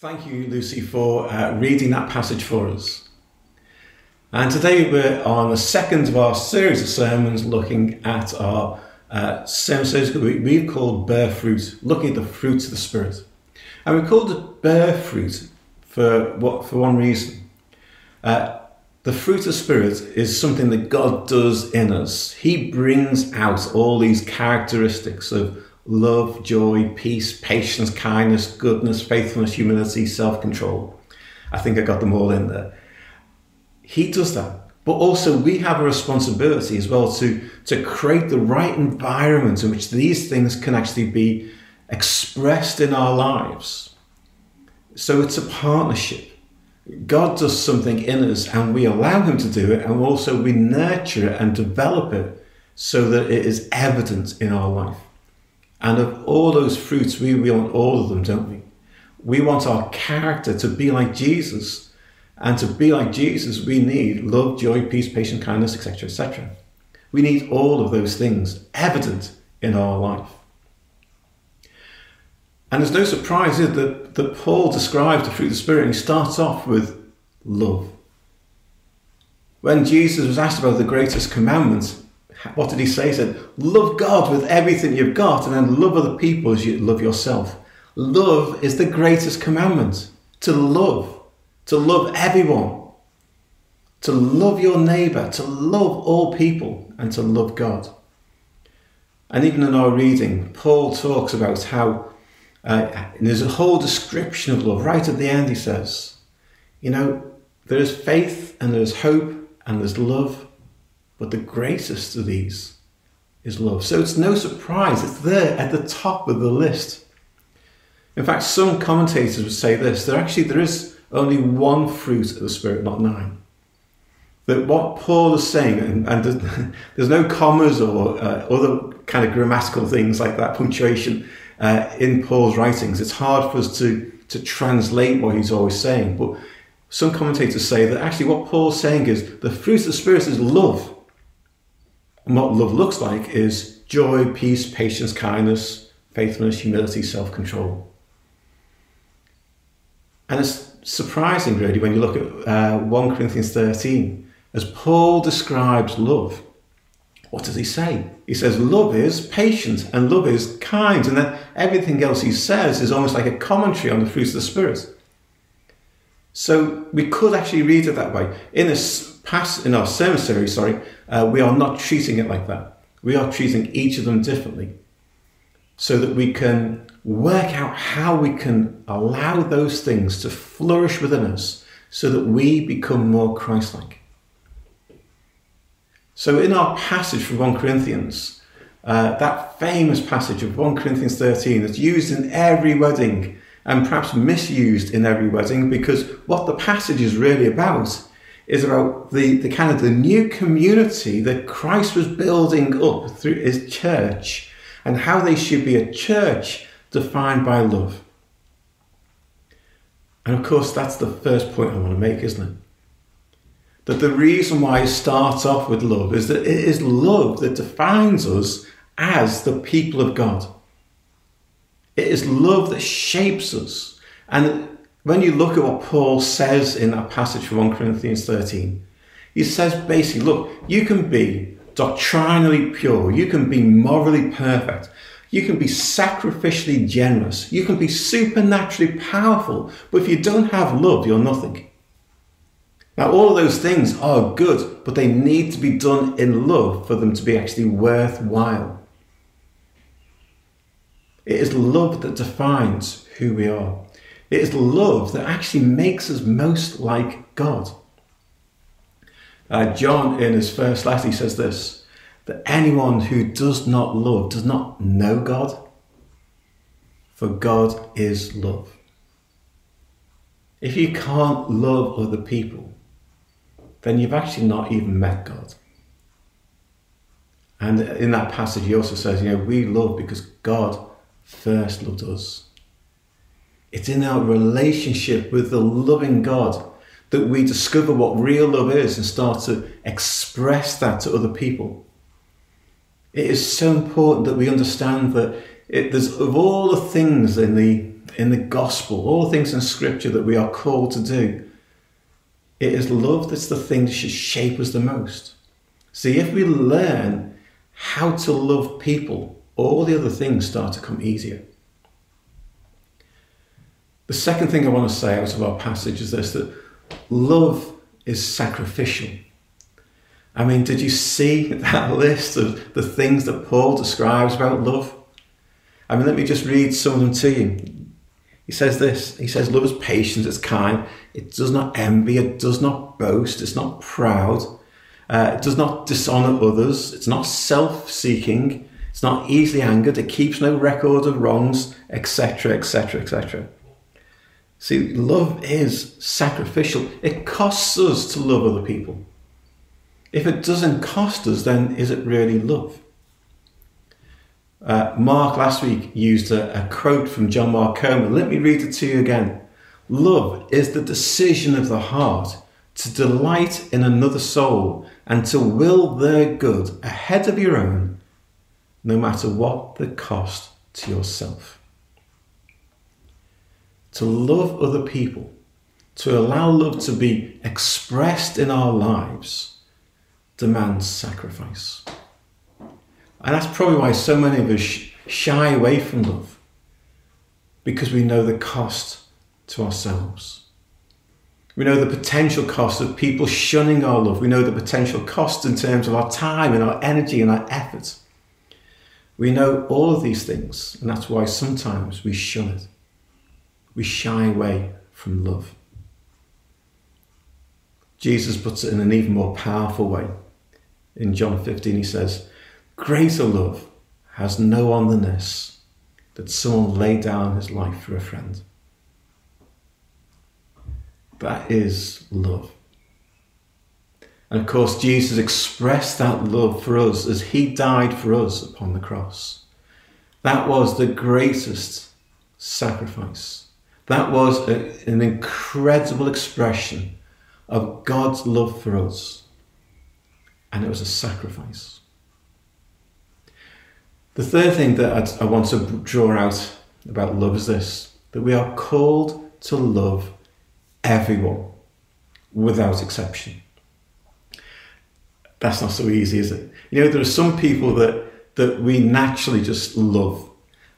Thank you, Lucy, for uh, reading that passage for us. And today we're on the second of our series of sermons looking at our uh, sermon series we've called Bear Fruit, looking at the fruits of the Spirit. And we called it Bear Fruit for, what, for one reason. Uh, the fruit of the Spirit is something that God does in us. He brings out all these characteristics of love, joy, peace, patience, kindness, goodness, faithfulness, humility, self control. I think I got them all in there. He does that. But also, we have a responsibility as well to, to create the right environment in which these things can actually be expressed in our lives. So it's a partnership. God does something in us and we allow Him to do it, and also we nurture it and develop it so that it is evident in our life. And of all those fruits, we want all of them, don't we? We want our character to be like Jesus. And to be like Jesus, we need love, joy, peace, patience, kindness, etc., etc. We need all of those things evident in our life. And there's no surprise that, that Paul describes the fruit of the Spirit and he starts off with love. When Jesus was asked about the greatest commandment, what did he say? He said, Love God with everything you've got and then love other people as you love yourself. Love is the greatest commandment. To love, to love everyone, to love your neighbour, to love all people, and to love God. And even in our reading, Paul talks about how uh, there's a whole description of love. Right at the end, he says, You know, there is faith and there's hope and there's love but the greatest of these is love. So it's no surprise, it's there at the top of the list. In fact, some commentators would say this that actually there is only one fruit of the Spirit, not nine. That what Paul is saying, and, and there's no commas or uh, other kind of grammatical things like that, punctuation uh, in Paul's writings. It's hard for us to, to translate what he's always saying. But some commentators say that actually what Paul's saying is the fruit of the Spirit is love. What love looks like is joy, peace, patience, kindness, faithfulness, humility, self control. And it's surprising, really, when you look at uh, 1 Corinthians 13, as Paul describes love. What does he say? He says love is patient and love is kind, and then everything else he says is almost like a commentary on the fruits of the Spirit. So we could actually read it that way. In this in our sermon series, sorry, uh, we are not treating it like that. We are treating each of them differently so that we can work out how we can allow those things to flourish within us so that we become more Christ like. So, in our passage from 1 Corinthians, uh, that famous passage of 1 Corinthians 13 that's used in every wedding and perhaps misused in every wedding because what the passage is really about is about the, the kind of the new community that Christ was building up through his church and how they should be a church defined by love. And of course, that's the first point I want to make, isn't it? That the reason why it starts off with love is that it is love that defines us as the people of God. It is love that shapes us. And when you look at what Paul says in that passage from 1 Corinthians 13, he says basically, look, you can be doctrinally pure, you can be morally perfect, you can be sacrificially generous, you can be supernaturally powerful, but if you don't have love, you're nothing. Now, all of those things are good, but they need to be done in love for them to be actually worthwhile. It is love that defines who we are. It is love that actually makes us most like God. Uh, John, in his first letter, he says this that anyone who does not love does not know God, for God is love. If you can't love other people, then you've actually not even met God. And in that passage, he also says, you know, we love because God first loved us. It's in our relationship with the loving God that we discover what real love is and start to express that to other people. It is so important that we understand that it, there's of all the things in the in the gospel, all the things in scripture that we are called to do, it is love that's the thing that should shape us the most. See, if we learn how to love people, all the other things start to come easier. The second thing I want to say out of our passage is this that love is sacrificial. I mean, did you see that list of the things that Paul describes about love? I mean, let me just read some of them to you. He says this He says, Love is patient, it's kind, it does not envy, it does not boast, it's not proud, uh, it does not dishonor others, it's not self seeking, it's not easily angered, it keeps no record of wrongs, etc., etc., etc. See, love is sacrificial. It costs us to love other people. If it doesn't cost us, then is it really love? Uh, Mark last week used a, a quote from John Mark Comer. Let me read it to you again. Love is the decision of the heart to delight in another soul and to will their good ahead of your own, no matter what the cost to yourself. To love other people, to allow love to be expressed in our lives, demands sacrifice. And that's probably why so many of us shy away from love, because we know the cost to ourselves. We know the potential cost of people shunning our love. We know the potential cost in terms of our time and our energy and our effort. We know all of these things, and that's why sometimes we shun it. We shy away from love. Jesus puts it in an even more powerful way. In John 15, he says, Greater love has no one than this, that someone lay down his life for a friend. That is love. And of course, Jesus expressed that love for us as he died for us upon the cross. That was the greatest sacrifice. That was a, an incredible expression of God's love for us. And it was a sacrifice. The third thing that i want to draw out about love is this that we are called to love everyone without exception. That's not so easy, is it? You know, there are some people that, that we naturally just love.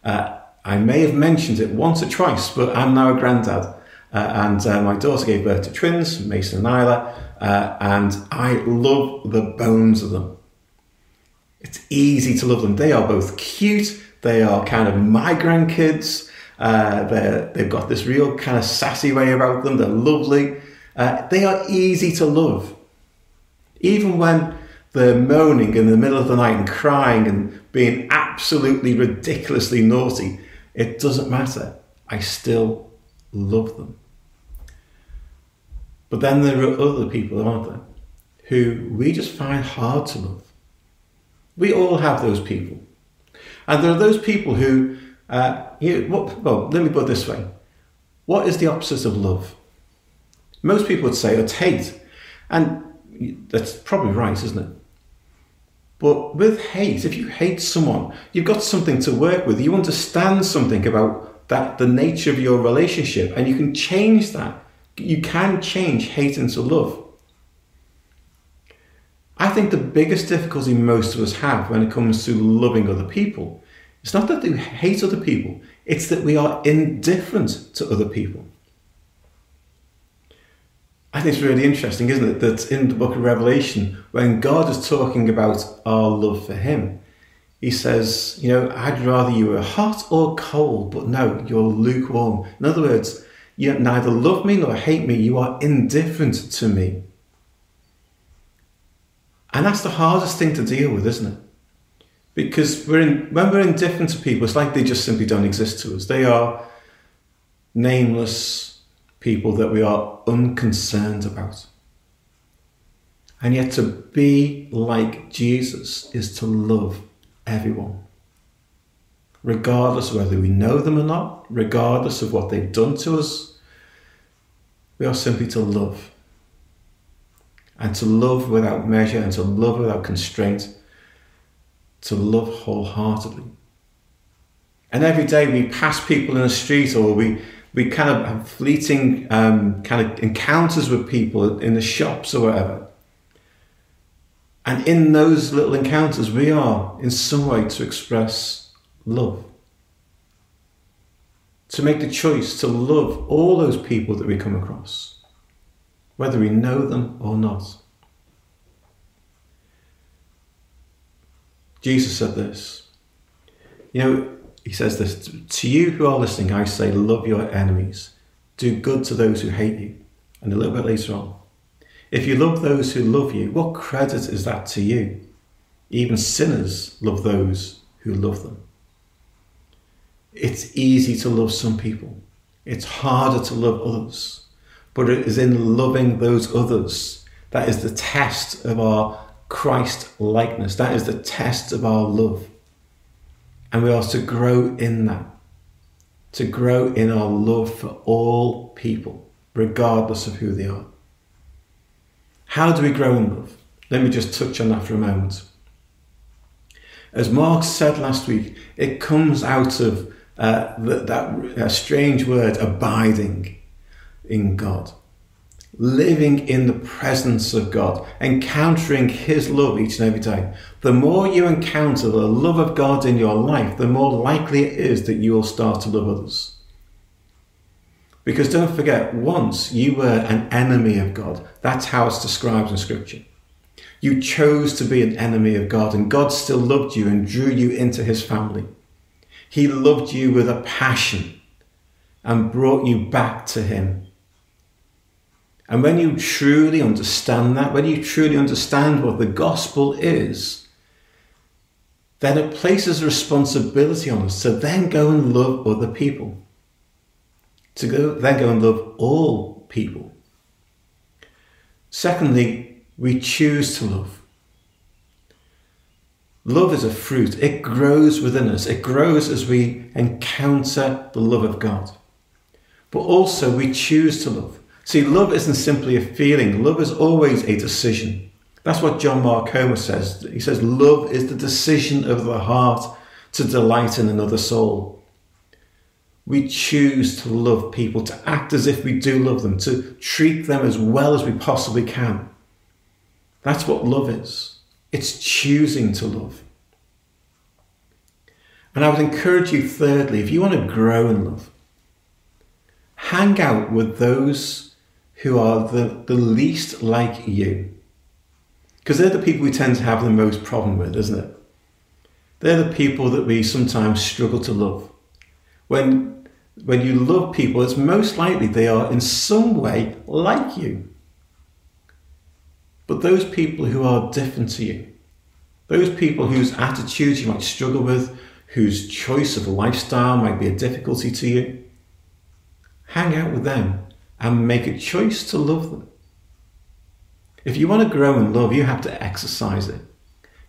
Uh, I may have mentioned it once or twice, but I'm now a granddad. Uh, and uh, my daughter gave birth to twins, Mason and Isla, uh, and I love the bones of them. It's easy to love them. They are both cute. They are kind of my grandkids. Uh, they've got this real kind of sassy way about them. They're lovely. Uh, they are easy to love. Even when they're moaning in the middle of the night and crying and being absolutely ridiculously naughty, it doesn't matter. I still love them. But then there are other people, aren't there, who we just find hard to love. We all have those people. And there are those people who, uh, you what, well, let me put it this way. What is the opposite of love? Most people would say it's hate. And that's probably right, isn't it? But with hate, if you hate someone, you've got something to work with. You understand something about that, the nature of your relationship, and you can change that. You can change hate into love. I think the biggest difficulty most of us have when it comes to loving other people, it's not that we hate other people, it's that we are indifferent to other people. I think it's really interesting, isn't it, that in the book of Revelation, when God is talking about our love for Him, He says, You know, I'd rather you were hot or cold, but no, you're lukewarm. In other words, you neither love me nor hate me, you are indifferent to me. And that's the hardest thing to deal with, isn't it? Because we're in, when we're indifferent to people, it's like they just simply don't exist to us. They are nameless people that we are unconcerned about. And yet, to be like Jesus is to love everyone, regardless of whether we know them or not, regardless of what they've done to us. We are simply to love and to love without measure and to love without constraint, to love wholeheartedly. And every day we pass people in the street or we, we kind of have fleeting um, kind of encounters with people in the shops or whatever. And in those little encounters, we are in some way to express love. To make the choice to love all those people that we come across, whether we know them or not. Jesus said this. You know, he says this To you who are listening, I say, love your enemies, do good to those who hate you. And a little bit later on, if you love those who love you, what credit is that to you? Even sinners love those who love them. It's easy to love some people, it's harder to love others. But it is in loving those others that is the test of our Christ likeness. That is the test of our love. And we are to grow in that, to grow in our love for all people, regardless of who they are. How do we grow in love? Let me just touch on that for a moment. As Mark said last week, it comes out of uh, that, that uh, strange word, abiding in God living in the presence of God, encountering His love each and every day. The more you encounter the love of God in your life, the more likely it is that you will start to love others. Because don't forget, once you were an enemy of God. That's how it's described in Scripture. You chose to be an enemy of God, and God still loved you and drew you into His family. He loved you with a passion and brought you back to Him. And when you truly understand that, when you truly understand what the gospel is, then it places responsibility on us to then go and love other people. To go, then go and love all people. Secondly, we choose to love. Love is a fruit. It grows within us. It grows as we encounter the love of God. But also we choose to love. See, love isn't simply a feeling, love is always a decision. That's what John Mark Comer says. He says, Love is the decision of the heart to delight in another soul. We choose to love people, to act as if we do love them, to treat them as well as we possibly can. That's what love is. It's choosing to love. And I would encourage you, thirdly, if you want to grow in love, hang out with those who are the, the least like you. Because they're the people we tend to have the most problem with, isn't it? They're the people that we sometimes struggle to love. When, when you love people, it's most likely they are in some way like you. But those people who are different to you, those people whose attitudes you might struggle with, whose choice of lifestyle might be a difficulty to you, hang out with them and make a choice to love them. If you want to grow in love, you have to exercise it.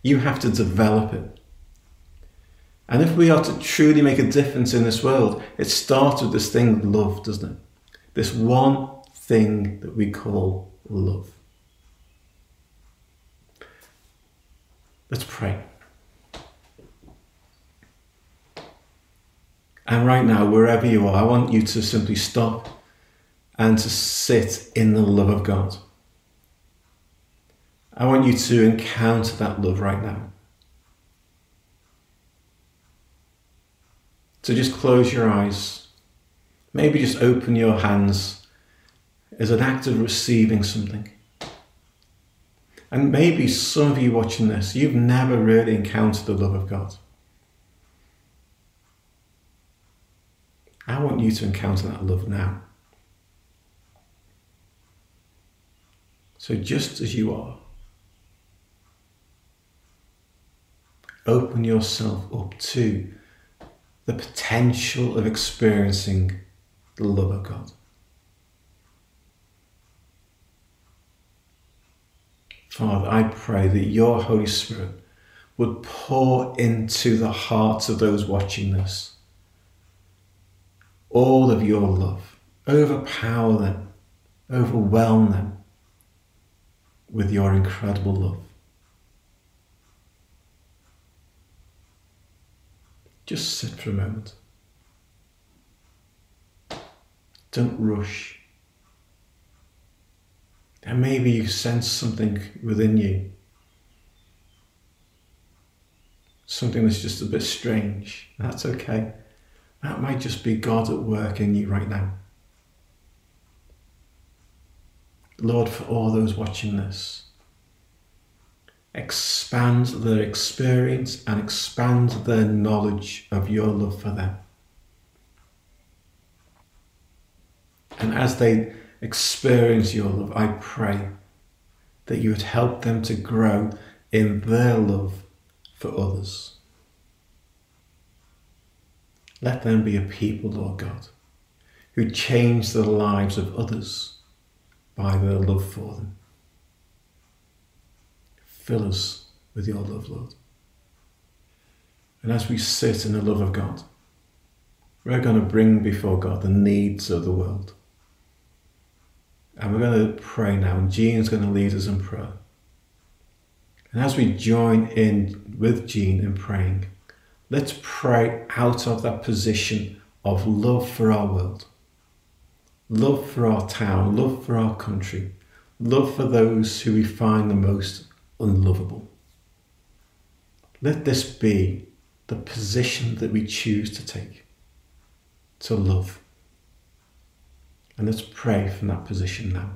You have to develop it. And if we are to truly make a difference in this world, it starts with this thing, love, doesn't it? This one thing that we call love. Let's pray. And right now, wherever you are, I want you to simply stop and to sit in the love of God. I want you to encounter that love right now. So just close your eyes. Maybe just open your hands as an act of receiving something. And maybe some of you watching this, you've never really encountered the love of God. I want you to encounter that love now. So, just as you are, open yourself up to the potential of experiencing the love of God. Father, I pray that your Holy Spirit would pour into the hearts of those watching this all of your love, overpower them, overwhelm them with your incredible love. Just sit for a moment. Don't rush. And maybe you sense something within you. Something that's just a bit strange. That's okay. That might just be God at work in you right now. Lord, for all those watching this, expand their experience and expand their knowledge of your love for them. And as they experience your love, I pray that you would help them to grow in their love for others. Let them be a people, Lord God, who change the lives of others by their love for them. Fill us with your love, Lord. And as we sit in the love of God, we're going to bring before God the needs of the world. And we're going to pray now, and Jean's going to lead us in prayer. And as we join in with Jean in praying, let's pray out of that position of love for our world love for our town, love for our country, love for those who we find the most unlovable. Let this be the position that we choose to take to love. And let's pray from that position now.